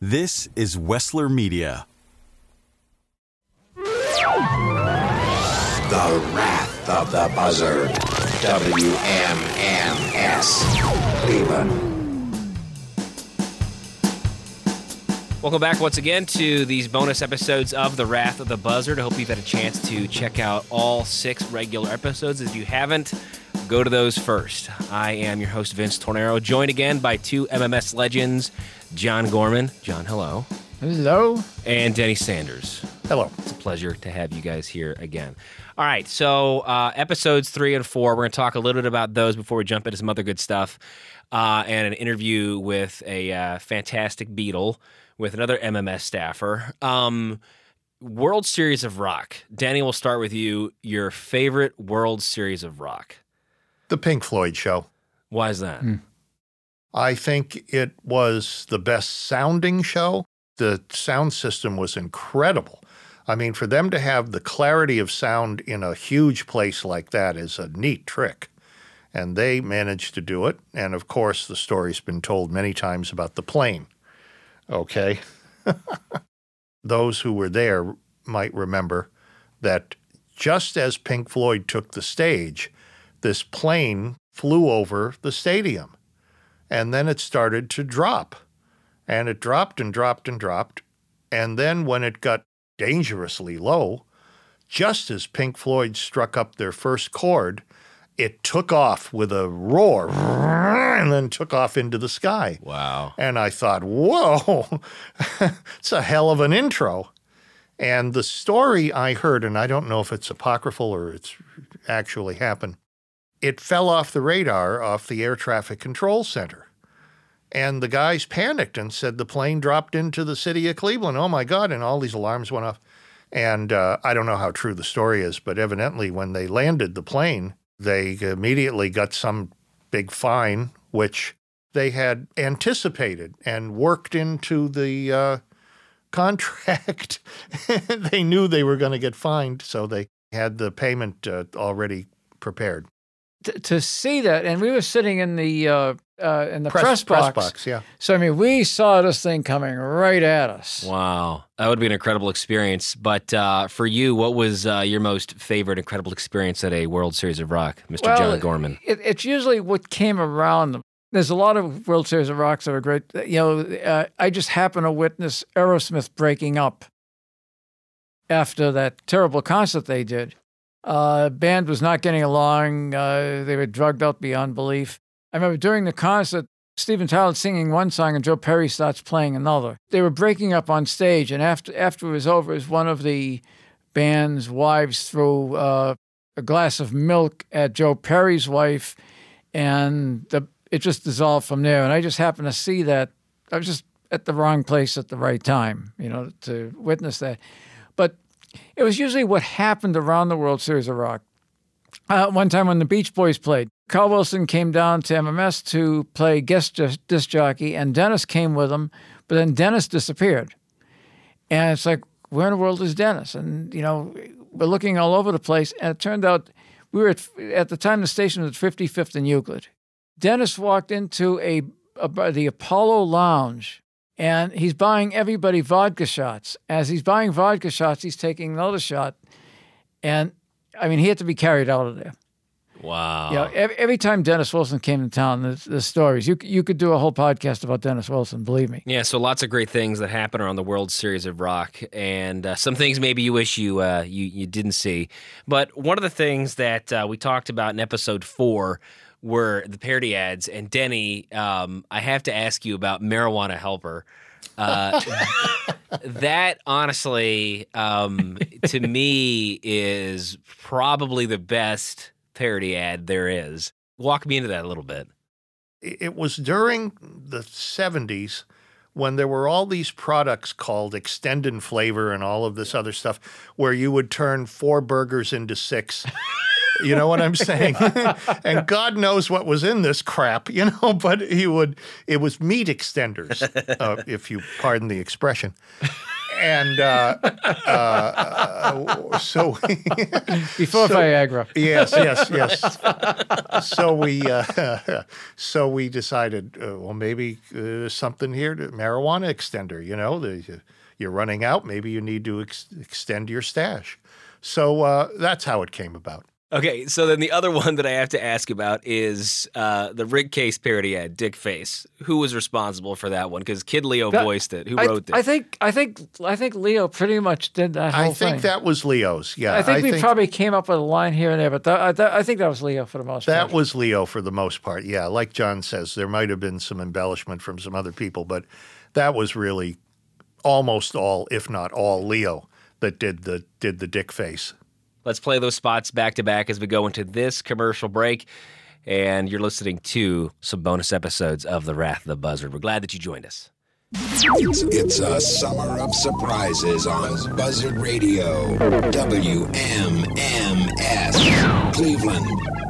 This is Wessler Media. The Wrath of the Buzzard. WMMS. Cleveland. Welcome back once again to these bonus episodes of The Wrath of the Buzzard. I hope you've had a chance to check out all six regular episodes. If you haven't, go to those first. I am your host, Vince Tornero, joined again by two MMS legends, John Gorman. John, hello. Hello. And Denny Sanders. Hello. It's a pleasure to have you guys here again. All right, so uh, episodes three and four, we're going to talk a little bit about those before we jump into some other good stuff uh, and an interview with a uh, fantastic Beatle with another MMS staffer. Um, World Series of Rock. Denny, we'll start with you. Your favorite World Series of Rock? The Pink Floyd show. Why is that? Hmm. I think it was the best sounding show. The sound system was incredible. I mean, for them to have the clarity of sound in a huge place like that is a neat trick. And they managed to do it. And of course, the story's been told many times about the plane. Okay. Those who were there might remember that just as Pink Floyd took the stage, this plane flew over the stadium. And then it started to drop. And it dropped and dropped and dropped. And then when it got dangerously low, just as Pink Floyd struck up their first chord, it took off with a roar and then took off into the sky. Wow. And I thought, whoa, it's a hell of an intro. And the story I heard, and I don't know if it's apocryphal or it's actually happened, it fell off the radar off the air traffic control center. And the guys panicked and said the plane dropped into the city of Cleveland. Oh my God. And all these alarms went off. And uh, I don't know how true the story is, but evidently, when they landed the plane, they immediately got some big fine, which they had anticipated and worked into the uh, contract. they knew they were going to get fined, so they had the payment uh, already prepared. T- to see that, and we were sitting in the uh, uh, in the press, press box. box, yeah. So I mean, we saw this thing coming right at us. Wow. That would be an incredible experience. But uh, for you, what was uh, your most favorite incredible experience at a World Series of Rock, Mr. Well, John Gorman? It, it's usually what came around them. There's a lot of World Series of Rocks that are great. You know, uh, I just happened to witness Aerosmith breaking up after that terrible concert they did. Uh, band was not getting along. Uh, they were drugged out beyond belief. I remember during the concert, Steven Tyler singing one song and Joe Perry starts playing another. They were breaking up on stage, and after after it was over, as one of the band's wives threw uh, a glass of milk at Joe Perry's wife, and the it just dissolved from there. And I just happened to see that. I was just at the wrong place at the right time, you know, to witness that. It was usually what happened around the World Series of Rock. Uh, one time when the Beach Boys played, Carl Wilson came down to MMS to play guest disc jockey, and Dennis came with him, but then Dennis disappeared. And it's like, where in the world is Dennis? And, you know, we're looking all over the place, and it turned out we were at, at the time the station was at 55th and Euclid. Dennis walked into a, a the Apollo Lounge and he's buying everybody vodka shots. As he's buying vodka shots, he's taking another shot, and I mean, he had to be carried out of there. Wow. You know, every, every time Dennis Wilson came to town, the, the stories you you could do a whole podcast about Dennis Wilson. Believe me. Yeah, so lots of great things that happen around the World Series of Rock, and uh, some things maybe you wish you uh, you you didn't see. But one of the things that uh, we talked about in episode four were the parody ads. And Denny, um, I have to ask you about marijuana helper. Uh, that honestly, um, to me, is probably the best parody ad there is. Walk me into that a little bit. It was during the 70s when there were all these products called extended flavor and all of this other stuff where you would turn four burgers into six. You know what I'm saying? and God knows what was in this crap, you know, but he would, it was meat extenders, uh, if you pardon the expression. and uh, uh, so Before So- Viagra. yes, yes, yes. So we uh, so we decided, uh, well, maybe uh, something here, to, marijuana extender. You know, the, you're running out. Maybe you need to ex- extend your stash. So uh, that's how it came about. Okay, so then the other one that I have to ask about is uh, the Rick Case parody ad, Dick Face. Who was responsible for that one? Because Kid Leo That- voiced it. Who I, wrote it? I think I think I think Leo pretty much did that whole I think thing. that was Leo's. Yeah, I think we probably came up with a line here and there, but that, I, that, I think that was Leo for the most That part. That was Leo for the most part. Yeah, like John says, there might have been some embellishment from some other people, but that was really almost all, if not all, Leo that did the did the dick face. Let's play those spots back to back as we go into this commercial break. And you're listening to some bonus episodes of The Wrath of the Buzzard. We're glad that you joined us. It's, a summer of surprises on Buzzard Radio. WMMS. Cleveland.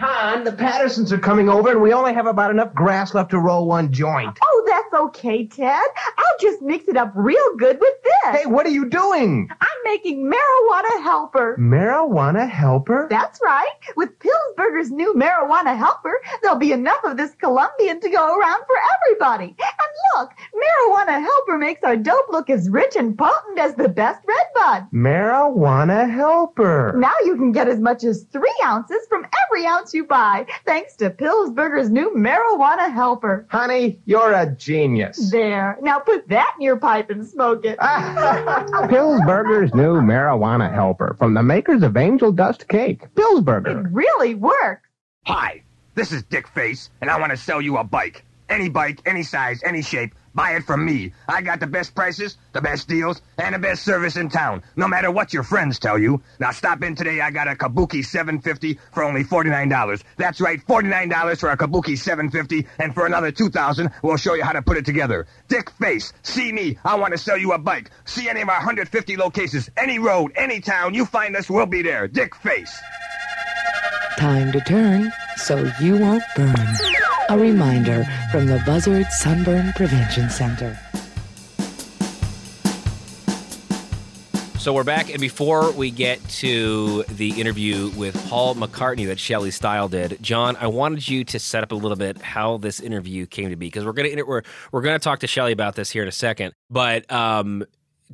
Han, the Pattersons are coming over, and we only have about enough grass left to roll one joint. Oh, that's okay, Ted. I'll just mix it up real good with this. Hey, what are you doing? I'm making marijuana helper. Marijuana helper? That's right. With Pillsburger's new marijuana helper, there'll be enough of this Colombian to go around for everybody. And look, marijuana helper makes our dope look as rich and potent as the best red bud. Marijuana helper. Now you can get as much as three ounces from every ounce you buy, thanks to Pillsburger's new marijuana helper. Honey, you're a genius. There. Now put that in your pipe and smoke it. Pillsburger's new marijuana helper from the makers of Angel Dust Cake. Pillsburger. It really works. Hi, this is Dick Face, and I want to sell you a bike. Any bike, any size, any shape. Buy it from me. I got the best prices, the best deals, and the best service in town. No matter what your friends tell you. Now stop in today. I got a Kabuki 750 for only $49. That's right, $49 for a Kabuki 750, and for another 2000 we'll show you how to put it together. Dick Face, see me. I want to sell you a bike. See any of our 150 locations. Any road, any town, you find us, we'll be there. Dick Face. Time to turn so you won't burn. A reminder from the Buzzard Sunburn Prevention Center. So we're back, and before we get to the interview with Paul McCartney that Shelley Stile did, John, I wanted you to set up a little bit how this interview came to be because we're gonna we're we're gonna talk to Shelley about this here in a second. But um,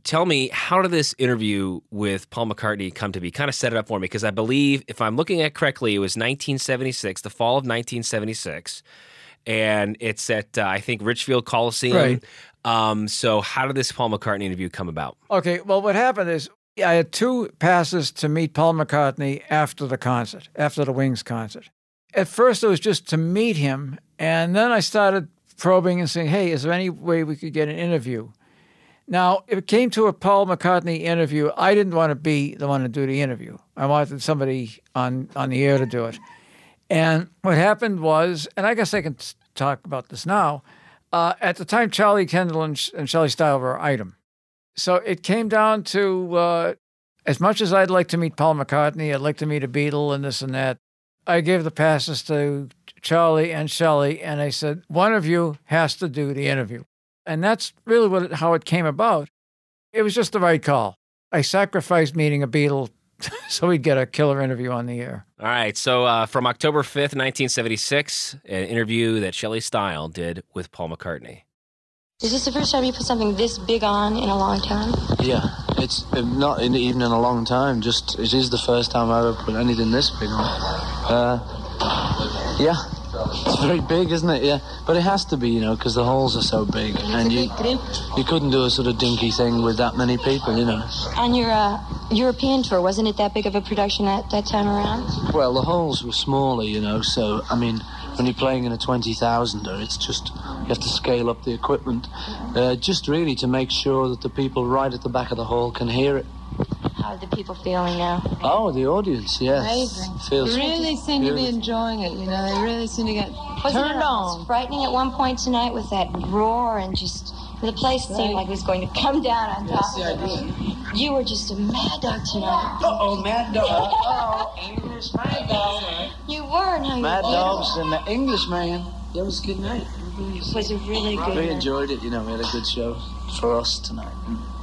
tell me, how did this interview with Paul McCartney come to be? Kind of set it up for me because I believe, if I'm looking at correctly, it was 1976, the fall of 1976, and it's at uh, I think Richfield Coliseum. Right. Um, so how did this Paul McCartney interview come about? Okay, well, what happened is I had two passes to meet Paul McCartney after the concert, after the Wings concert. At first, it was just to meet him, and then I started probing and saying, "Hey, is there any way we could get an interview?" Now, if it came to a Paul McCartney interview, I didn't want to be the one to do the interview. I wanted somebody on on the air to do it. And what happened was, and I guess I can talk about this now. Uh, at the time, Charlie Kendall and, and Shelley Stile were item. So it came down to uh, as much as I'd like to meet Paul McCartney, I'd like to meet a Beatle and this and that. I gave the passes to Charlie and Shelley, and I said, one of you has to do the interview. And that's really what how it came about. It was just the right call. I sacrificed meeting a Beatle so we'd get a killer interview on the air. All right. So uh, from October 5th, 1976, an interview that Shelley Stile did with Paul McCartney. Is this the first time you put something this big on in a long time? Yeah, it's uh, not in, even in a long time. Just it is the first time I've ever put anything this big on. Uh, yeah, it's very big, isn't it? Yeah, but it has to be, you know, because the holes are so big, and you you couldn't do a sort of dinky thing with that many people, you know. On your uh, European tour, wasn't it that big of a production that, that time around? Well, the holes were smaller, you know, so I mean, when you're playing in a twenty thousander, it's just you have to scale up the equipment, uh, just really to make sure that the people right at the back of the hall can hear it. How are the people feeling now? Oh, the audience, yes, Amazing. feels really seem to be enjoying it, you know. They really seem to get Wasn't turned it almost on. frightening at one point tonight with that roar and just the place seemed like it was going to come down on top That's the of idea. it. You were just a mad dog tonight. Uh-oh, Mad Dog. Uh-oh, English Mad Dog. You were. Now Mad you're Dogs and the English man. That was a good night. Was a really good. We enjoyed it, you know, we had a good show for us tonight.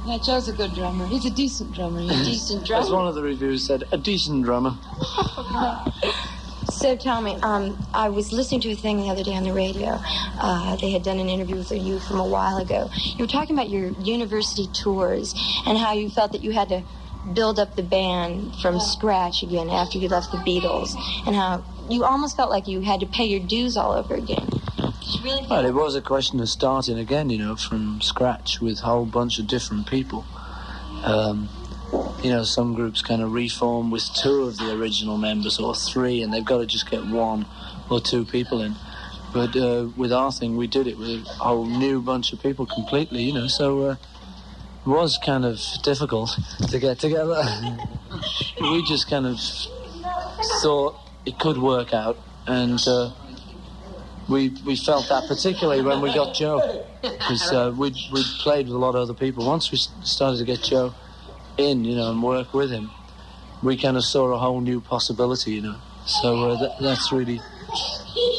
Yeah, Joe's a good drummer. He's a decent drummer. He's a decent drummer. As one of the reviews said, a decent drummer. So tell me, um, I was listening to a thing the other day on the radio. Uh, they had done an interview with you from a while ago. You were talking about your university tours and how you felt that you had to build up the band from scratch again after you left the Beatles, and how you almost felt like you had to pay your dues all over again. Really Well, it was a question of starting again, you know, from scratch with a whole bunch of different people. Um, you know, some groups kind of reform with two of the original members or three, and they've got to just get one or two people in. But uh, with our thing, we did it with a whole new bunch of people completely, you know, so uh, it was kind of difficult to get together. we just kind of thought it could work out, and uh, we we felt that particularly when we got Joe, because uh, we'd we'd played with a lot of other people. Once we started to get Joe in, you know, and work with him, we kind of saw a whole new possibility, you know. So uh, that, that's really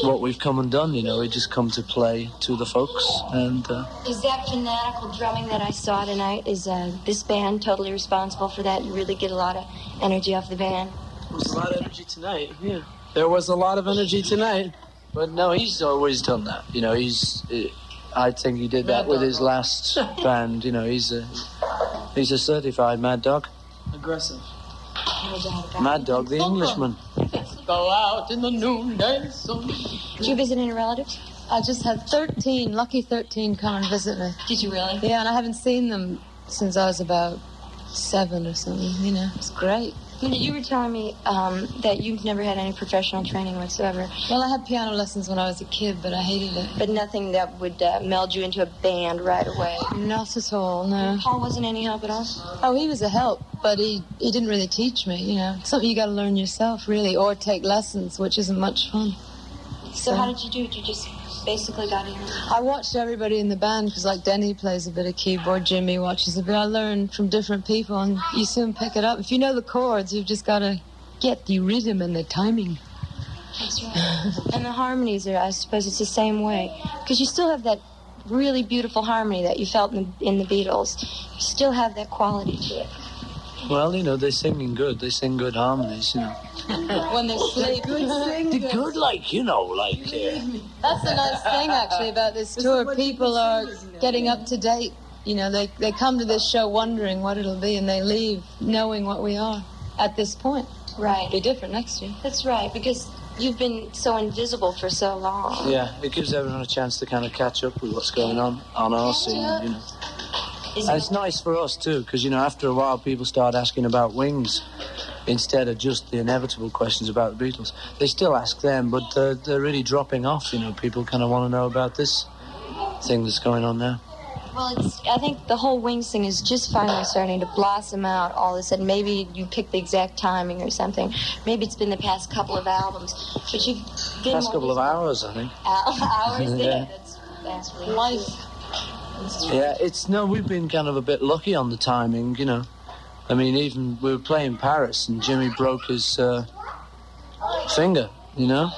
what we've come and done, you know. We just come to play to the folks, and uh, Is that fanatical drumming that I saw tonight? Is uh, this band totally responsible for that? You really get a lot of energy off the band. There was a lot of energy tonight. Yeah, there was a lot of energy tonight. But no, he's always done that. You know, he's. I think he did that with his last band. You know, he's a he's a certified mad dog. Aggressive. Mad dog, the Englishman. Go out in the noonday sun. Did you visit any relatives? I just had 13, lucky 13 come and visit me. Did you really? Yeah, and I haven't seen them since I was about seven or something, you know. It's great. You were telling me um, that you've never had any professional training whatsoever. Well, I had piano lessons when I was a kid, but I hated it. But nothing that would uh, meld you into a band right away. Not at all, no. Paul wasn't any help at all? Oh, he was a help, but he, he didn't really teach me, you know. Something you got to learn yourself, really, or take lessons, which isn't much fun. So how did you do it? You just basically got in? I watched everybody in the band because, like, Denny plays a bit of keyboard, Jimmy watches a bit. I learned from different people, and you soon pick it up. If you know the chords, you've just got to get the rhythm and the timing. That's right. and the harmonies are, I suppose, it's the same way. Because you still have that really beautiful harmony that you felt in the, in the Beatles. You still have that quality to it. Well, you know, they're singing good. They sing good harmonies, you know. when they sleep. They're good, like, you know, like. Uh, That's the nice thing, actually, about this tour. People are getting up to date. You know, they, they come to this show wondering what it'll be, and they leave knowing what we are at this point. Right. Be different next year. That's right, because you've been so invisible for so long. yeah, it gives everyone a chance to kind of catch up with what's going on on our scene, you know. Is And it's nice for us too, because you know, after a while, people start asking about Wings instead of just the inevitable questions about the Beatles. They still ask them, but they're, they're really dropping off. You know, people kind of want to know about this thing that's going on now. Well, it's, I think the whole Wings thing is just finally starting to blossom out all of a sudden. Maybe you picked the exact timing or something. Maybe it's been the past couple of albums. But you've been Past couple of hours, I think. hours Yeah. That's, that's really Life. Yeah, it's no, we've been kind of a bit lucky on the timing, you know. I mean, even we were playing Paris and Jimmy broke his uh, finger, you know,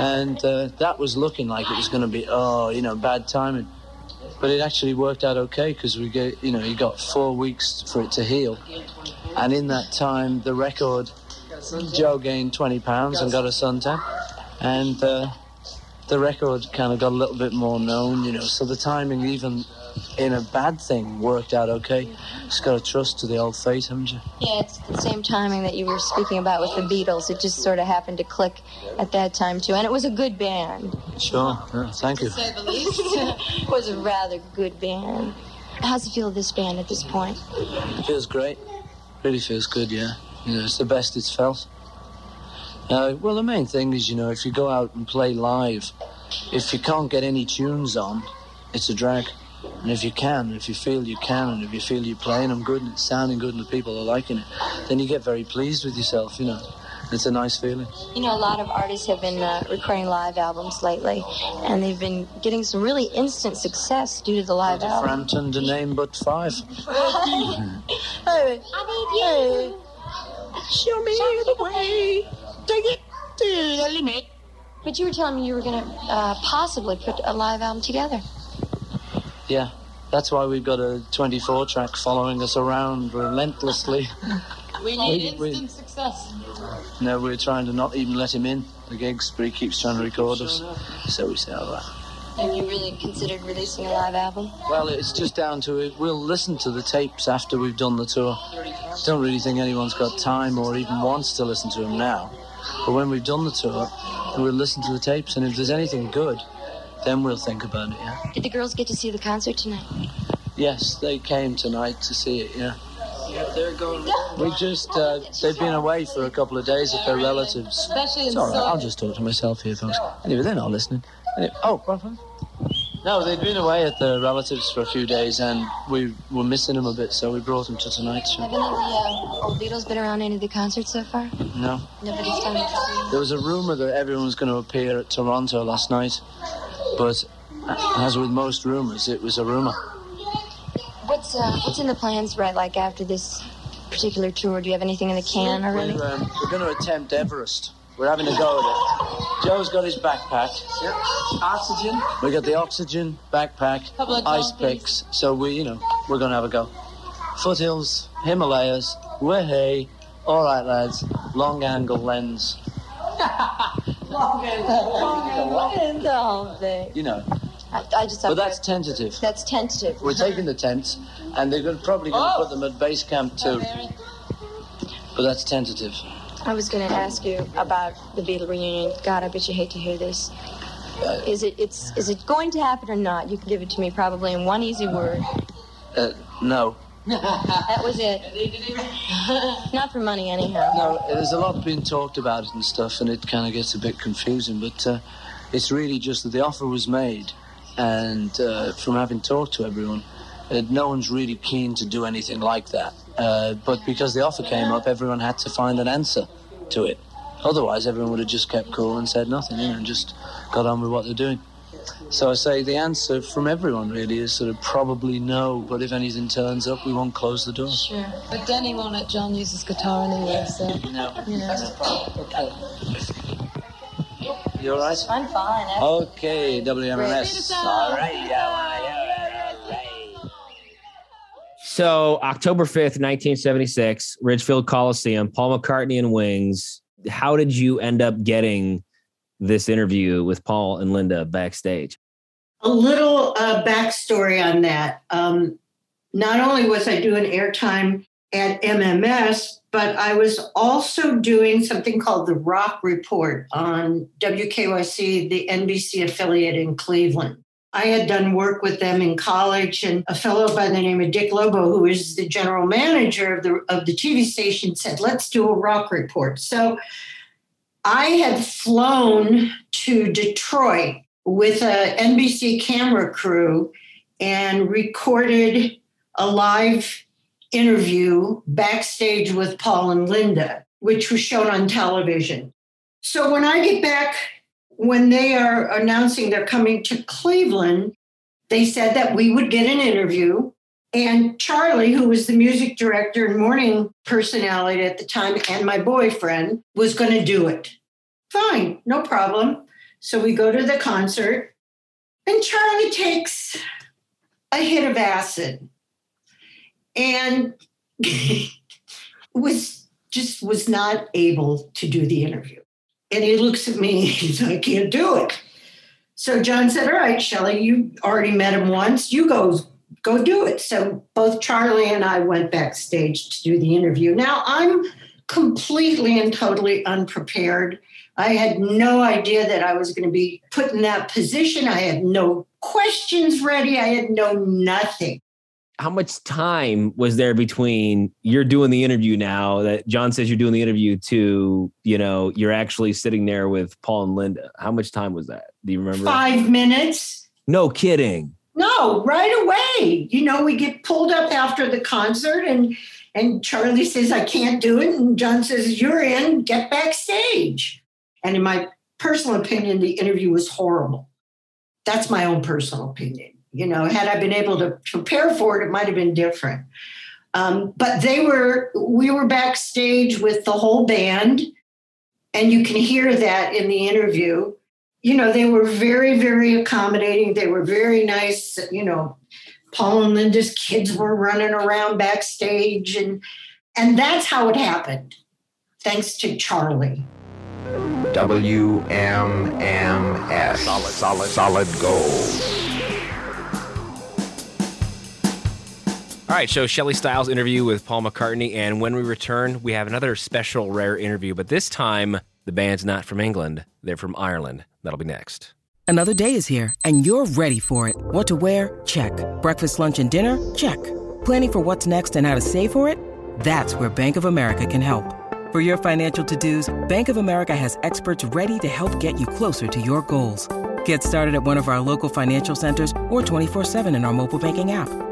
and uh, that was looking like it was going to be, oh, you know, bad timing. But it actually worked out okay because we get, you know, he got four weeks for it to heal, and in that time, the record, Joe gained twenty pounds and got a suntan, and. Uh, the record kind of got a little bit more known, you know, so the timing, even in a bad thing, worked out okay. Just got to trust to the old fate, haven't you? Yeah, it's the same timing that you were speaking about with the Beatles. It just sort of happened to click at that time, too. And it was a good band. Sure, yeah, thank you. say the least. it was a rather good band. How's it feel, this band, at this point? Feels great. Really feels good, yeah. You know, it's the best it's felt. Uh, well, the main thing is, you know, if you go out and play live, if you can't get any tunes on, it's a drag. And if you can, if you feel you can, and if you feel you're playing them good and it's sounding good and the people are liking it, then you get very pleased with yourself, you know. It's a nice feeling. You know, a lot of artists have been uh, recording live albums lately, and they've been getting some really instant success due to the live album. Frampton to name but five. Hey, I need you. Show me the way. Take it to the limit. But you were telling me you were going to uh, possibly put a live album together. Yeah, that's why we've got a 24 track following us around relentlessly. We need instant success. No, we're trying to not even let him in the gigs, but he keeps trying to record us. So we say, all right. Have you really considered releasing a live album? Well, it's just down to it. We'll listen to the tapes after we've done the tour. Don't really think anyone's got time or even wants to listen to them now. But when we've done the tour, we'll listen to the tapes, and if there's anything good, then we'll think about it, yeah? Did the girls get to see the concert tonight? Yes, they came tonight to see it, yeah. Yeah, they're going. We just, uh, they've been away for a couple of days with their relatives. Especially in It's all right, I'll just talk to myself here, folks. Anyway, they're not listening. Anyway, oh, what, what? No, they'd been away at their relatives for a few days, and we were missing them a bit, so we brought them to tonight's show. Have any of the uh, old Beatles been around any of the concerts so far? No. Nobody's. There was a rumour that everyone was going to appear at Toronto last night, but as with most rumours, it was a rumour. What's uh, what's in the plans right like after this particular tour? Do you have anything in the can already? We're, um, we're going to attempt Everest. We're having a go at it. Joe's got his backpack. Yep. Oxygen. We got the oxygen backpack, Couple of ice donkeys. picks. So we, you know, we're going to have a go. Foothills, Himalayas, way All right, lads. Long angle lens. Long angle, long angle, the whole thing. You know. I, I just But that's tentative. that's tentative. We're taking the tents, and they're gonna, probably going to Oh. put them at base camp too. Oh, but that's tentative. I was going to ask you about the Beatle reunion. God, I bet you hate to hear this. Is it it's is it going to happen or not? You can give it to me probably in one easy word. Uh, no. That was it. not for money, anyhow. No, there's a lot being talked about it and stuff, and it kind of gets a bit confusing. But uh, it's really just that the offer was made, and uh, from having talked to everyone, uh, no one's really keen to do anything like that. Uh, but because the offer came up, everyone had to find an answer to it. Otherwise, everyone would have just kept cool and said nothing, you know, and just got on with what they're doing. So I say the answer from everyone really is sort of probably no, but if anything turns up, we won't close the door. Sure. But Denny won't let John use his guitar anyway, so. No. You know. Okay. You all right? I'm fine. Okay, WMMS. All right. So October 5th, 1976, Richfield Coliseum, Paul McCartney and Wings. How did you end up getting this interview with Paul and Linda backstage? A little uh, backstory on that. Um, not only was I doing airtime at MMS, but I was also doing something called the Rock Report on WKYC, the NBC affiliate in Cleveland. I had done work with them in college, and a fellow by the name of Dick Lobo, who is the general manager of the of the TV station, said, "Let's do a rock report." So I had flown to Detroit with a NBC camera crew and recorded a live interview backstage with Paul and Linda, which was shown on television. So when I get back, when they are announcing they're coming to Cleveland, they said that we would get an interview. And Charlie, who was the music director and morning personality at the time, and my boyfriend, was going to do it. Fine, no problem. So we go to the concert, and Charlie takes a hit of acid and was just was not able to do the interview. And he looks at me, he's like, I can't do it. So John said, All right, Shelley, you already met him once. You go go do it. So both Charlie and I went backstage to do the interview. Now I'm completely and totally unprepared. I had no idea that I was going to be put in that position. I had no questions ready. I had no nothing. How much time was there between you're doing the interview now that John says you're doing the interview to, you know, you're actually sitting there with Paul and Linda? How much time was that? Do you remember? Five minutes. No kidding. No, right away. You know, we get pulled up after the concert and and Charlie says, I can't do it. And John says, You're in, get backstage. And in my personal opinion, the interview was horrible. That's my own personal opinion. You know, had I been able to prepare for it, it might have been different. Um, but they were, we were backstage with the whole band, and you can hear that in the interview. you know, they were very, very accommodating. They were very nice. You know, Paul and Linda's kids were running around backstage, and and that's how it happened. Thanks to Charlie. WMMS. Solid, solid, solid gold. All right, so Shelley Stile's interview with Paul McCartney, and when we return, we have another special rare interview, but this time the band's not from England; they're from Ireland. That'll be next. Another day is here, and you're ready for it. What to wear? Check. Breakfast, lunch, and dinner? Check. Planning for what's next and how to save for it? That's where Bank of America can help. For your financial to-dos, Bank of America has experts ready to help get you closer to your goals. Get started at one of our local financial centers or 24-7 in our mobile banking app.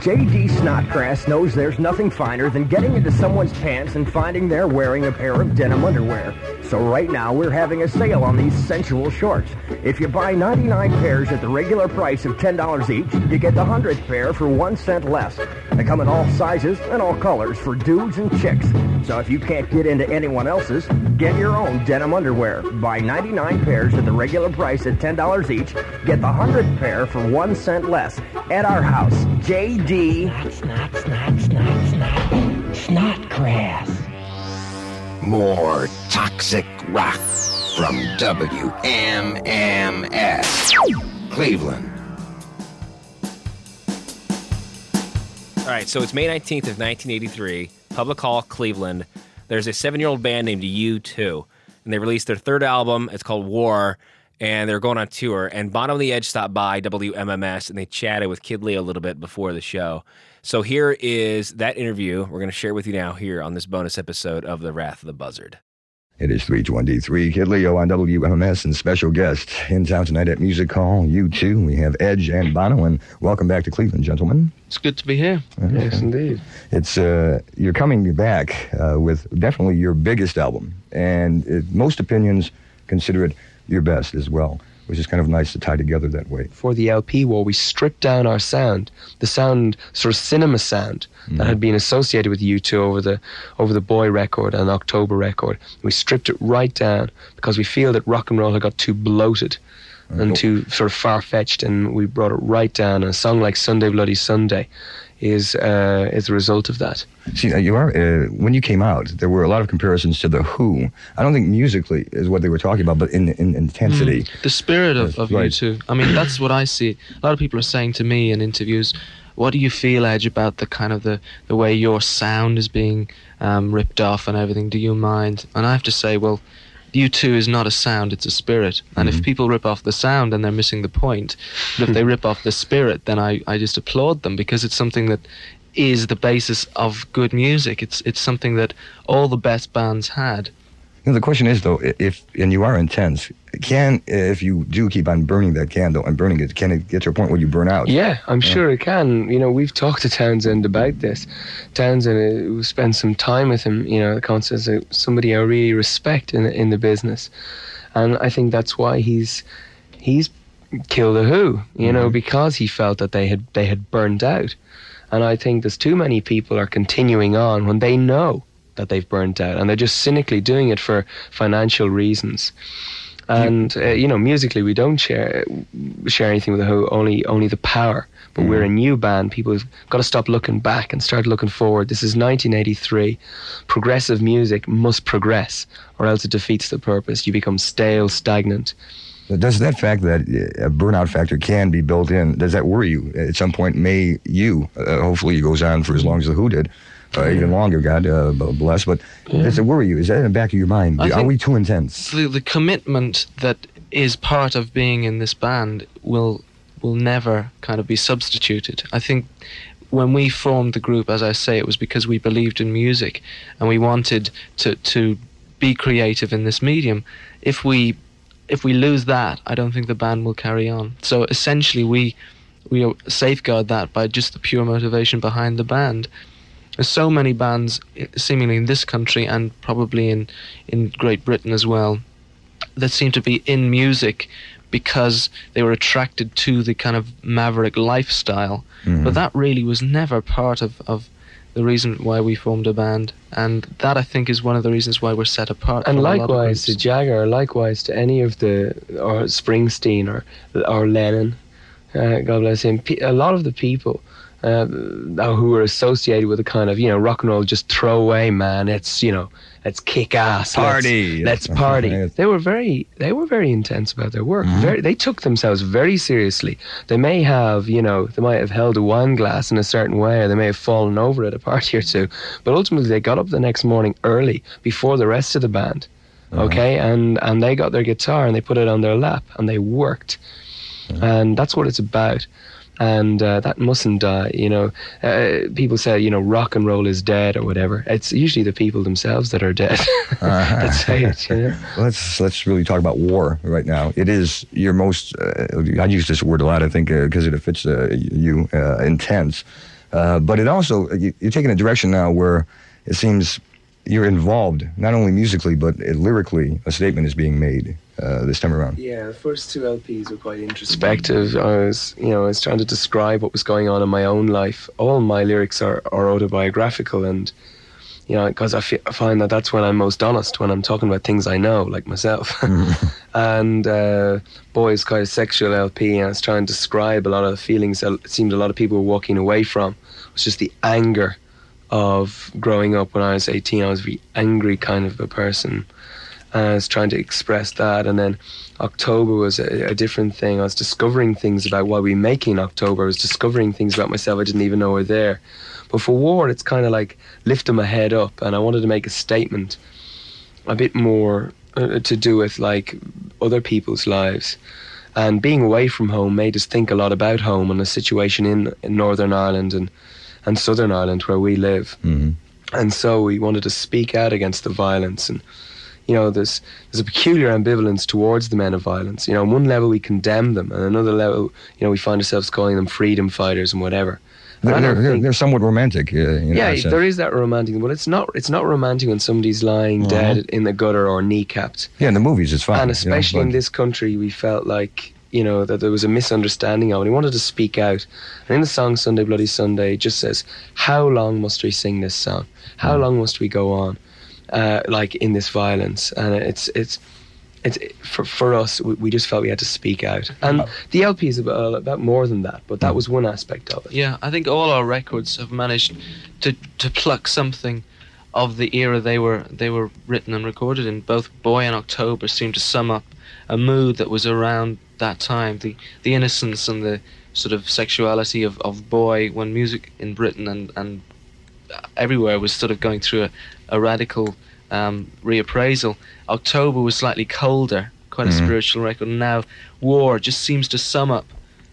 JD Snotgrass knows there's nothing finer than getting into someone's pants and finding they're wearing a pair of denim underwear. So right now we're having a sale on these sensual shorts. If you buy 99 pairs at the regular price of $10 each, you get the 100th pair for 1 cent less. They come in all sizes and all colors for dudes and chicks. So if you can't get into anyone else's, get your own denim underwear. Buy 99 pairs at the regular price at $10 each, get the 100th pair for 1 cent less at our house, JD. Snot, snot, snot, snot, grass. More toxic rock from WMMS. Cleveland. All right, so it's May 19th of 1983, Public Hall, Cleveland. There's a seven-year-old band named U2, and they released their third album. It's called War, and they're going on tour. And Bono and the Edge stopped by WMMS, and they chatted with Kid Leo a little bit before the show. So here is that interview. We're going to share with you now here on this bonus episode of The Wrath of the Buzzard. It is 323 Kid Leo on WMMS and special guest in town tonight at Music Hall, U2. We have Edge and Bono, and welcome back to Cleveland, gentlemen. It's good to be here. Yes, indeed. It's uh, you're coming back uh, with definitely your biggest album, and it, most opinions consider it your best as well, which is kind of nice to tie together that way. For the LP war, we stripped down our sound, the sound, sort of cinema sound that mm-hmm. had been associated with U2 over the over the Boy record and October record. We stripped it right down because we feel that rock and roll had got too bloated and oh. too sort of far fetched, and we brought it right down. And a song like Sunday Bloody Sunday is uh, is the result of that. See, uh, you are uh, when you came out, there were a lot of comparisons to the Who. I don't think musically is what they were talking about, but in, in intensity. Mm. The spirit of, of Right. U2. I mean, that's what I see. A lot of people are saying to me in interviews, what do you feel, Edge, about the kind of the, the way your sound is being um, ripped off and everything? Do you mind? And I have to say, well, U2 is not a sound, it's a spirit. And if mm-hmm. people rip off the sound, then they're missing the point. But if they rip off the spirit, then I, I just applaud them because it's something that is the basis of good music. It's it's something that all the best bands had. You know, the question is though, if and you are intense, can if you do keep on burning that candle and burning it, can it get to a point where you burn out? Yeah, I'm sure it can. You know, we've talked to Townshend about this. Townshend, uh, we spent some time with him. You know, Constance, uh, somebody I really respect in the, in the business, and I think that's why he's he's killed a Who. You know, because he felt that they had they had burned out, and I think there's too many people are continuing on when they know that they've burnt out, and they're just cynically doing it for financial reasons. And uh, you know, musically, we don't share share anything with the Who. Only only the power. But we're a new band. People have got to stop looking back and start looking forward. This is 1983. Progressive music must progress, or else it defeats the purpose. You become stale, stagnant. Does that fact that uh, a burnout factor can be built in, does that worry you? At some point, may you, uh, hopefully it goes on for as long as the Who did, uh, even longer, God uh, bless, but does it worry you? Is that in the back of your mind? I Are we too intense? The, the commitment that is part of being in this band will will never kind of be substituted. I think when we formed the group, as I say, it was because we believed in music and we wanted to to be creative in this medium. If we if we lose that, I don't think the band will carry on. So essentially, we we safeguard that by just the pure motivation behind the band. There's so many bands, seemingly in this country and probably in in Great Britain as well, that seem to be in music because they were attracted to the kind of maverick lifestyle. Mhm. But that really was never part of, of the reason why we formed a band. And that I think is one of the reasons why we're set apart. And from a lot of likewise to. Jagger, likewise to any of the, or Springsteen or or Lennon, uh, God bless him. A lot of the people uh, who were associated with the kind of you know rock and roll, just throw away, man. It's you know, let's kick ass, let's- Party. let's, party. They were very, they were very intense about their work. Mhm. Very, they took themselves very seriously. They may have, you know, they might have held a wine glass in a certain way, or they may have fallen over at a party or two, but ultimately they got up the next morning early before the rest of the band okay and and they got their guitar and they put it on their lap and they worked and that's what it's about and uh, that mustn't die you know uh, people say you know rock and roll is dead or whatever it's usually the people themselves that are dead let's say it you know Let's let's really talk about war right now. It is your most. Uh, I use this word a lot. I think because it fits uh, you uh, intense, uh, but it also you, you're taking a direction now where it seems you're involved not only musically but uh, lyrically. A statement is being made uh, this time around. Yeah, the first two LPs were quite introspective. I was, you know, I was trying to describe what was going on in my own life. All my lyrics are, are autobiographical, and you know, because I, find that that's when I'm most honest when I'm talking about things I know, like myself. and uh, boy, it's quite a sexual LP, and I was trying to describe a lot of the feelings that it seemed a lot of people were walking away from. It was just the anger of growing up when I was 18. I was a very angry kind of a person. And I was trying to express that. And then October was a, a different thing. I was discovering things about why we make in October. I was discovering things about myself I didn't even know were there. But for war, it's kind of like lifting my head up. And I wanted to make a statement a bit more uh, to do with like other people's lives. And being away from home made us think a lot about home and the situation in, in Northern Ireland and, and Southern Ireland where we live. Mm-hmm. And so we wanted to speak out against the violence and you know, there's there's a peculiar ambivalence towards the men of violence. You know, on one level we condemn them, and another level, you know, we find ourselves calling them freedom fighters and whatever. They're, they're, think- they're somewhat romantic. Uh, you know, yeah, there is that romantic, but it's not it's not romantic when somebody's lying Uh-huh. dead in the gutter or kneecapped. Yeah, in the movies it's fine. and you know, especially in this country, we felt like you know that there was a misunderstanding of it. He wanted to speak out, and in the song "Sunday Bloody Sunday," it just says, "How long must we sing this song? How long must we go on, uh, like in this violence?" And it's it's. It's for for us. We, we just felt we had to speak out, and the LP is about, about more than that. But that was one aspect of it. Yeah, I think all our records have managed to to pluck something of the era they were they were written and recorded in. Both Boy and October seem to sum up a mood that was around that time. The the innocence and the sort of sexuality of, of Boy when music in Britain and and everywhere was sort of going through a, a radical um, reappraisal. October was slightly colder, quite a Mhm. spiritual record. And now War just seems to sum up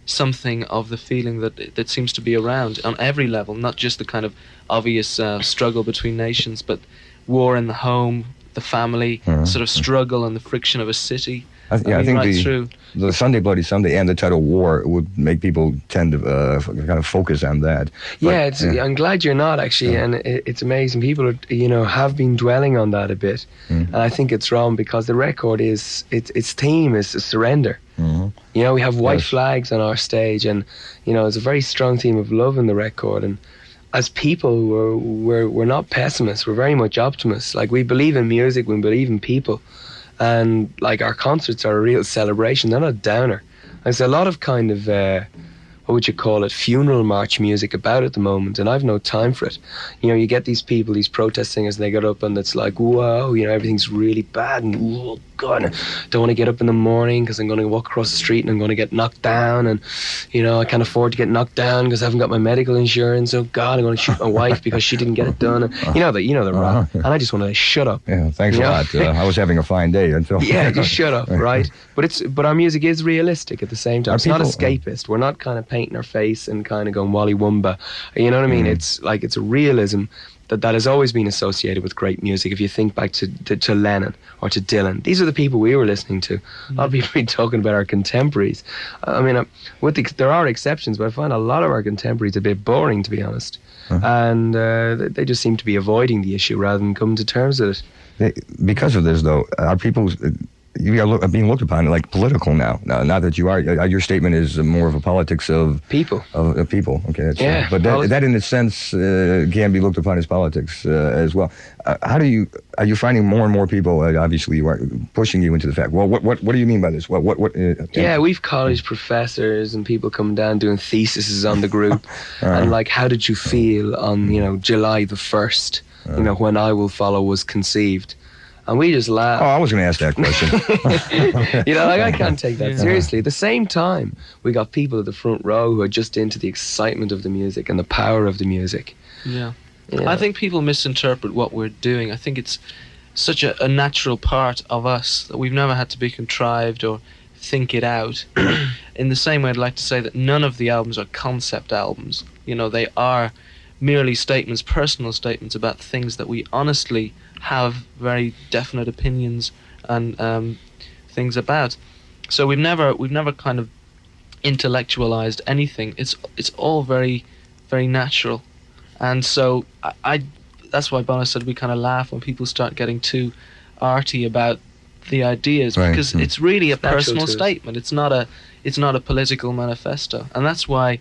something of the feeling that that seems to be around on every level, not just the kind of obvious uh, struggle between nations, but war in the home, the family, Mhm. sort of struggle and the friction of a city. I, yeah, I mean, think right the, through. the Sunday Bloody Sunday and the title War would make people tend to uh, f- kind of focus on that. But, yeah, it's, I'm glad you're not actually, and it, it's amazing. People are, you know, have been dwelling on that a bit, Mm. and I think it's wrong because the record is its its theme is surrender. Mhm. You know, we have white Yes. flags on our stage, and you know, it's a very strong theme of love in the record. And as people, we're we're we're not pessimists. We're very much optimists. Like we believe in music, we believe in people, and like our concerts are a real celebration. They're not a downer. There's a lot of kind of uh, what would you call it, funeral march music about at the moment, and I've no time for it. You know, you get these people, these protest singers, and they get up and it's like, whoa, you know, everything's really bad, and oh god, I don't want to get up in the morning because I'm going to walk across the street and I'm going to get knocked down, and you know, I can't afford to get knocked down because I haven't got my medical insurance. Oh god, I'm going to shoot my wife because she didn't get it done. And, you know that, you know the rap, and I just want to shut up. Yeah, thanks a know? lot. Uh, I was having a fine day until. yeah, just shut up, right? But it's but our music is realistic at the same time. Are It's not escapist. We're not kind of painting painting her face and kind of going Wally Wumba. You know what I mean? It's like it's a realism that that has always been associated with great music. If you think back to, to, to Lennon or to Dylan, these are the people we were listening to. A lot of people be talking about our contemporaries. I mean, uh, with the, there are exceptions, but I find a lot of our contemporaries a bit boring, to be honest. And uh, they- they just seem to be avoiding the issue rather than coming to terms with it. They, because of this, though, are people you are being looked upon like political now? now? Not that you are. uh, Your statement is more of a politics of people. Of, of people. Okay, that's Yeah, but that, polit- that in a sense uh, can be looked upon as politics uh, as well. Uh, how do you are you finding more and more people? Uh, obviously, you are pushing you into the fact. Well, what what what do you mean by this? What what what? Uh, Yeah, we've college professors and people coming down doing theses on the group, and like, how did you feel on you know July the first? You know when I will follow was conceived, and we just laugh. Oh, I was going to ask that question. you know, like I can't take that Yeah. seriously. At the same time, we got people at the front row who are just into the excitement of the music and the power of the music. Yeah. Yeah. I think people misinterpret what we're doing. I think it's such a, a natural part of us that we've never had to be contrived or think it out. In the same way, I'd like to say that none of the albums are concept albums. You know, they are merely statements, personal statements about things that we honestly have very definite opinions and um, things about. So we've never we've never kind of intellectualized anything. It's it's all very very natural, and so I, I that's why Bono said we kind of laugh when people start getting too arty about the ideas Right. because Mm. it's really a Natural personal statement. It's not a it's not a political manifesto, and that's why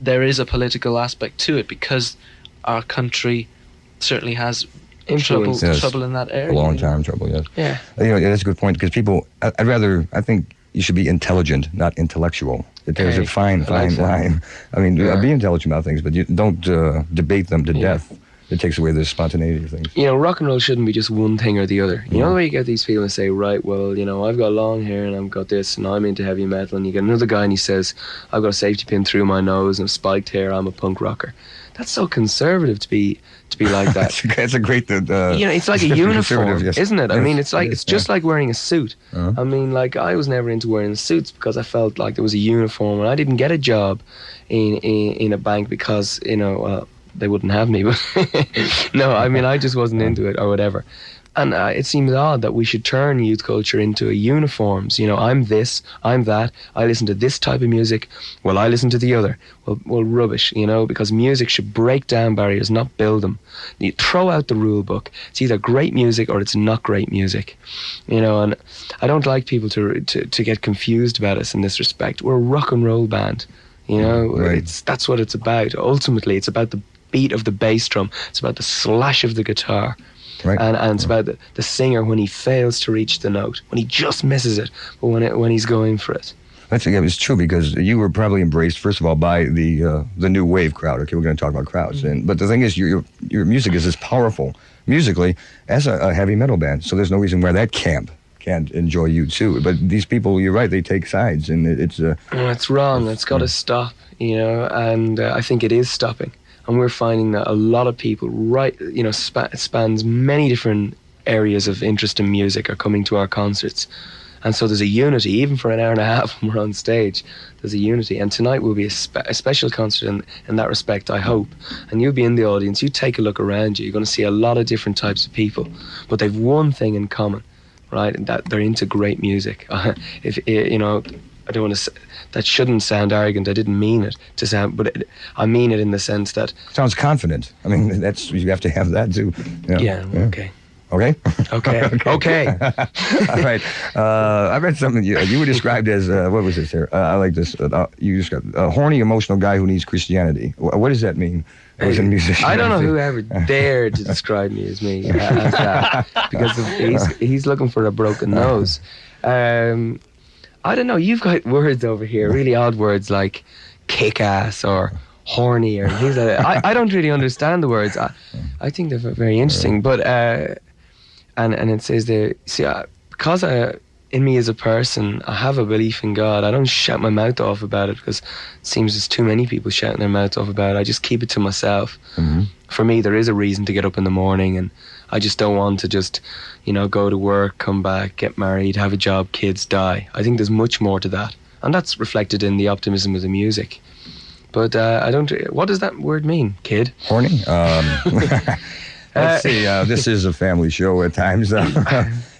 there is a political aspect to it because our country certainly has trouble Influence. Yes. trouble in that area. A long time trouble, yes. Yeah. You know, yeah, that's a good point because people, I, I'd rather, I think you should be intelligent, not intellectual. That There's Hey, a fine, I fine like line. I mean, Yeah. uh, be intelligent about things, but you don't uh, debate them to Yeah. death. It takes away the spontaneity of things. you know, rock and roll shouldn't be just one thing or the other. You know the way you get these people and say, right, well, you know, I've got long hair and I've got this and I'm into heavy metal, and you get another guy and he says, I've got a safety pin through my nose and spiked hair, I'm a punk rocker. That's so conservative to be to be like that. it's a, great. Uh, you know, it's like a uniform, yes. isn't it? I mean, it's like it's just yeah. like wearing a suit. Uh-huh. I mean, like I was never into wearing suits because I felt like there was a uniform, and I didn't get a job in in, in a bank because you know uh, they wouldn't have me. But no, I mean, I just wasn't into it or whatever. And uh, it seems odd that we should turn youth culture into a uniforms. You know, I'm this, I'm that. I listen to this type of music. Well, I listen to the other. Well, well, rubbish. You know, because music should break down barriers, not build them. You throw out the rule book. It's either great music or it's not great music. You know, and I don't like people to to, to get confused about us in this respect. We're a rock and roll band. You know, it's that's what it's about. Ultimately, it's about the beat of the bass drum. It's about the slash of the guitar. Right. And, and it's about the, the singer when he fails to reach the note, when he just misses it, but when it, when he's going for it. That's yeah, it's true because you were probably embraced first of all by the uh, the new wave crowd. Okay, we're going to talk about crowds, Mm-hmm. and but the thing is, your your, your music is as powerful musically as a, a heavy metal band. So there's no reason why that camp can't enjoy you too. But these people, you're right, they take sides, and it, it's uh, it's wrong. It's got to stop, you know, and uh, I think it is stopping. And we're finding that a lot of people, right, you know, spa- spans many different areas of interest in music are coming to our concerts. And so there's a unity, even for an hour and a half when we're on stage, there's a unity. And tonight will be a, spe- a special concert in, in that respect, I hope. And you'll be in the audience, you take a look around you, you're going to see a lot of different types of people. But they've one thing in common, right? and That they're into great music. if, eh, you know, I don't want to. That shouldn't sound arrogant. I didn't mean it to sound, but it, I mean it in the sense that sounds confident. I mean, that's you have to have that too. you know. Yeah, okay. Okay. Okay. okay. All right. Uh, I read something you, you were described as uh, what was this here? Uh, I like this. Uh, you described a horny, emotional guy who needs Christianity. Wh- What does that mean? As a musician, I don't know who ever dared to describe me as me uh, as that because of, he's he's looking for a broken nose. Um, I don't know. You've got words over here, really odd words like kick ass or horny or things like that. I, I don't really understand the words. I, I think they're very interesting, but uh, and and it says there. See, uh, I, because I uh, in me as a person, I have a belief in God. I don't shout my mouth off about it because it seems there's too many people shouting their mouth off about it. I just keep it to myself. Mm-hmm. For me, there is a reason to get up in the morning, and I just don't want to just, you know, go to work, come back, get married, have a job, kids, die. I think there's much more to that. and that's reflected in the optimism of the music. But uh, I don't. What does that word mean, kid? Horny. Um, let's see. Uh, this is a family show at times.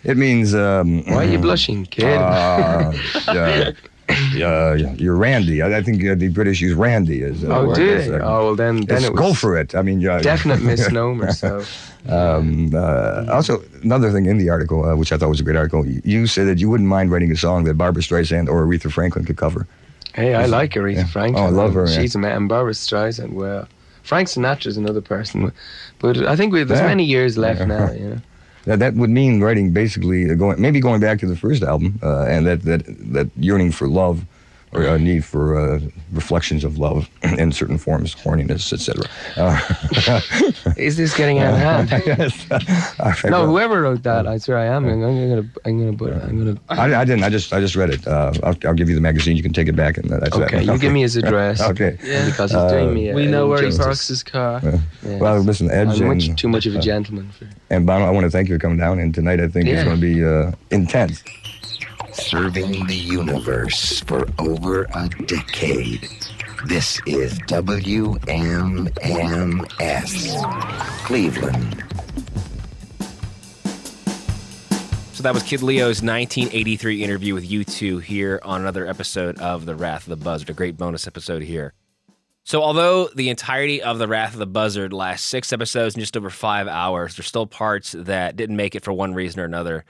It means. Um, Why are you blushing, kid? Uh, uh, uh, you're Randy. I, I think uh, the British use Randy as. a Oh, word, do as they? a- Oh, well, then- then it was go for it. I mean, yeah, definite misnomer, so. Um, uh, also, another thing in the article, uh, which I thought was a great article, you, you said that you wouldn't mind writing a song that Barbra Streisand or Aretha Franklin could cover. Hey, I like Aretha Yeah. Franklin. Oh, I love her, yeah. She's a man. And Barbra Streisand, well. Frank Sinatra's another person. But I think we, there's Yeah. many years left Yeah. now, you know. That that would mean writing basically going maybe going back to the first album uh, and that that that yearning for love or a need for uh, reflections of love in certain forms, horniness, etc. Uh, Is this getting out of hand? yes. I- No, whoever wrote that, I swear I am. I'm gonna, I'm gonna put, I'm gonna. I, I didn't. I just I just read it. Uh, I'll, I'll give you the magazine. You can take it back, and that's Okay, that. you give me his address. okay. Yeah. Because he's doing me a- We know where he parks his car. Uh, Yes. Well, listen, Edge I'm and much too much of a uh, gentleman for. And Bono, I want to thank you for coming down. And tonight, I think Yeah. it's going to be uh, intense. Serving the universe for over a decade. This is WMMS, Cleveland. So that was Kid Leo's 1983 interview with U2 here on another episode of The Wrath of the Buzzard, a great bonus episode here. So, although the entirety of The Wrath of the Buzzard lasts six episodes and just over five hours, there's still parts that didn't make it for one reason or another.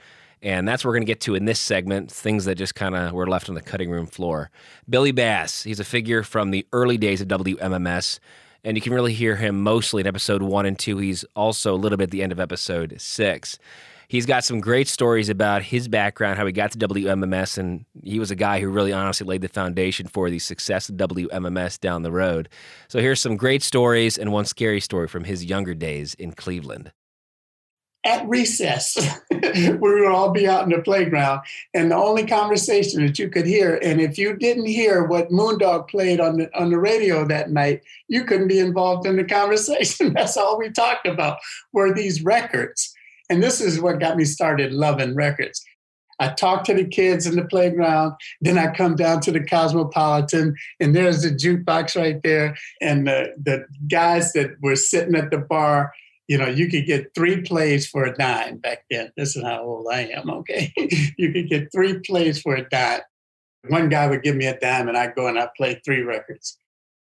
And that's what we're going to get to in this segment things that just kind of were left on the cutting room floor. Billy Bass, he's a figure from the early days of WMMS, and you can really hear him mostly in episode one and two. He's also a little bit at the end of episode six. He's got some great stories about his background, how he got to WMMS, and he was a guy who really honestly laid the foundation for the success of WMMS down the road. So here's some great stories and one scary story from his younger days in Cleveland. At recess, we would all be out in the playground, and the only conversation that you could hear, and if you didn't hear what Moondog played on the on the radio that night, you couldn't be involved in the conversation. That's all we talked about were these records, and this is what got me started loving records. I talk to the kids in the playground. Then I come down to the Cosmopolitan, and there's the jukebox right there. And the, the guys that were sitting at the bar, you know, you could get three plays for a dime back then. This is how old I am, okay? you could get three plays for a dime. One guy would give me a dime, and I'd go and I'd play three records.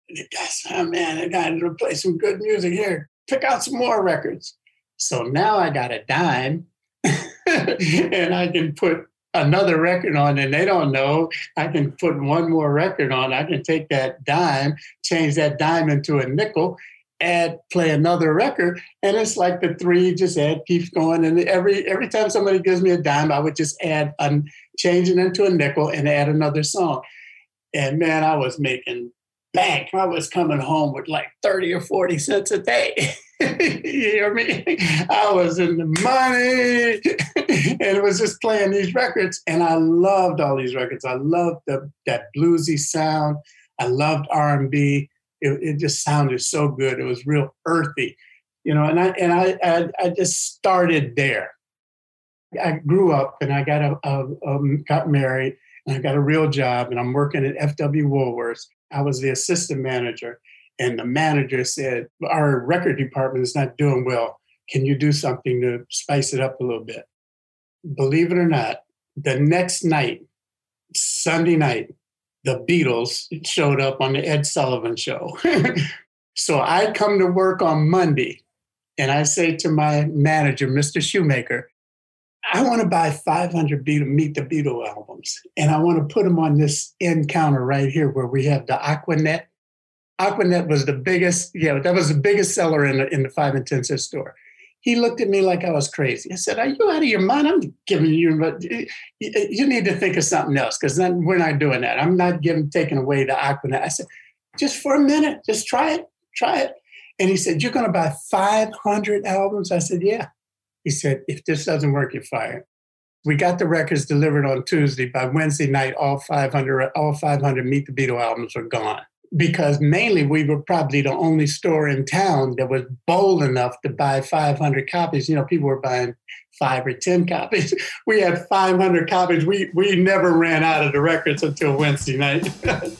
And the guy said, oh man, I got to play some good music here. Pick out some more records. So now I got a dime and I can put another record on and they don't know. I can put one more record on. I can take that dime, change that dime into a nickel, add, play another record. And it's like the three just add, keeps going. And every every time somebody gives me a dime, I would just add a change it into a nickel and add another song. And man, I was making bank. I was coming home with like 30 or 40 cents a day. you hear me? I was in the money and it was just playing these records. And I loved all these records. I loved the, that bluesy sound. I loved R&B. It, it just sounded so good. It was real earthy, you know, and I, and I, I, I just started there. I grew up and I got a, a, got married and I got a real job and I'm working at FW Woolworths. I was the assistant manager and the manager said, our record department is not doing well. Can you do something to spice it up a little bit? Believe it or not, the next night, Sunday night, the Beatles showed up on the Ed Sullivan show. so I come to work on Monday and I say to my manager, Mr. Shoemaker, I want to buy 500 Beatle, Meet the Beatle albums, and I want to put them on this end counter right here where we have the Aquanet. Aquanet was the biggest, yeah, that was the biggest seller in the, in the five cent store. He looked at me like I was crazy. I said, "Are you out of your mind? I'm giving you, but you, need to think of something else because then we're not doing that. I'm not giving taking away the Aquanet." I said, "Just for a minute, just try it, try it." And he said, "You're going to buy 500 albums?" I said, "Yeah." He said, if this doesn't work, you're fired. We got the records delivered on Tuesday. By Wednesday night, all 500, all 500 Meet the Beatle albums were gone. Because mainly we were probably the only store in town that was bold enough to buy 500 copies. You know, people were buying five or 10 copies. We had 500 copies. We, we never ran out of the records until Wednesday night.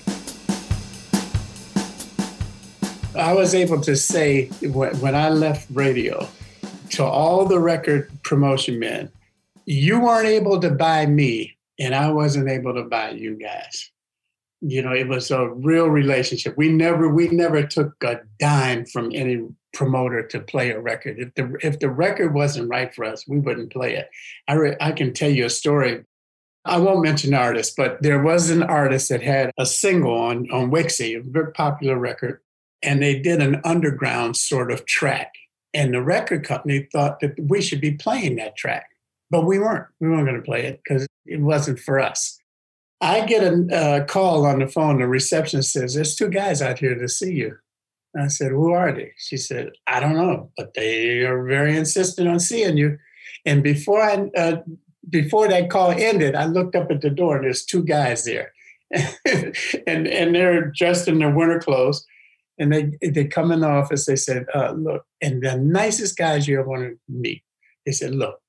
I was able to say when I left radio to all the record promotion men, you weren't able to buy me, and I wasn't able to buy you guys. You know, it was a real relationship. We never we never took a dime from any promoter to play a record. If the if the record wasn't right for us, we wouldn't play it. I re, I can tell you a story. I won't mention artists, but there was an artist that had a single on on WIXY, a very popular record, and they did an underground sort of track. And the record company thought that we should be playing that track, but we weren't. We weren't going to play it because it wasn't for us. I get a call on the phone. The receptionist says, "There's two guys out here to see you." I said, "Who are they?" She said, "I don't know, but they are very insistent on seeing you." And before I uh, before that call ended, I looked up at the door and there's two guys there, and and they're dressed in their winter clothes and they they come in the office. They said, uh, "Look," and the nicest guys you ever want to meet. They said, "Look,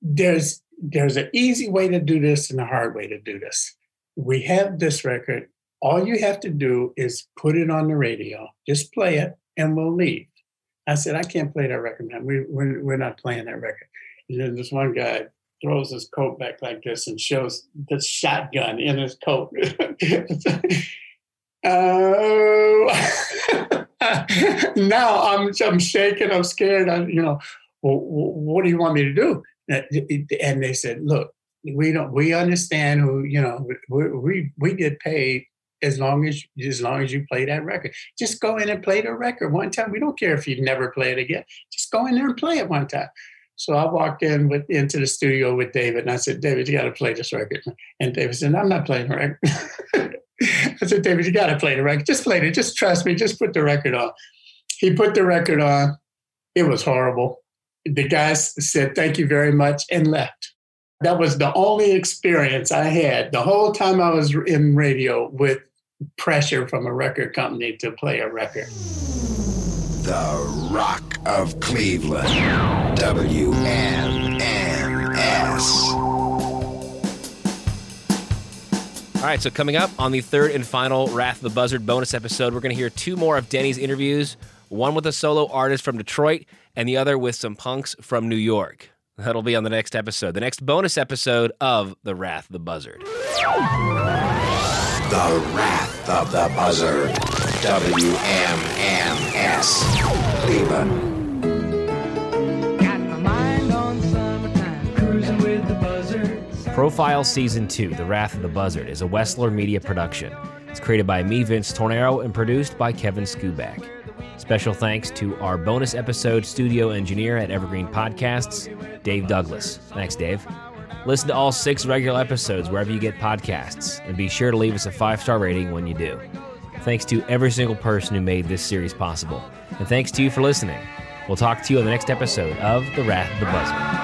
there's there's an easy way to do this and a hard way to do this. We have this record. All you have to do is put it on the radio. Just play it, and we'll leave." I said, "I can't play that record, man. We we're, we're not playing that record." And then this one guy throws his coat back like this and shows the shotgun in his coat. oh, now I'm I'm shaking, I'm scared. I, you know, well, what do you want me to do? Uh, and they said, look, we don't we understand who you know we we, we get paid as long as as long as you play that record. Just go in and play the record one time. We don't care if you never play it again. Just go in there and play it one time. So I walked in with into the studio with David and I said, David, you got to play this record. And David said, I'm not playing the record. I said, David, you got to play the record. Just play it. Just trust me. Just put the record on. He put the record on. It was horrible. The guys said, thank you very much, and left. That was the only experience I had the whole time I was in radio with pressure from a record company to play a record. The Rock of Cleveland, WMMS. All right, so coming up on the third and final Wrath of the Buzzard bonus episode, we're going to hear two more of Denny's interviews one with a solo artist from Detroit, and the other with some punks from New York. That'll be on the next episode, the next bonus episode of The Wrath of the Buzzard. The Wrath of the Buzzard. WMMS. Cleveland. Profile Season 2, The Wrath of the Buzzard, is a Wessler Media production. It's created by me, Vince Tornero, and produced by Kevin Skuback. Special thanks to our bonus episode studio engineer at Evergreen Podcasts, Dave Douglas. Thanks, Dave. Listen to all six regular episodes wherever you get podcasts, and be sure to leave us a five star rating when you do. Thanks to every single person who made this series possible. And thanks to you for listening. We'll talk to you on the next episode of The Wrath of the Buzzard.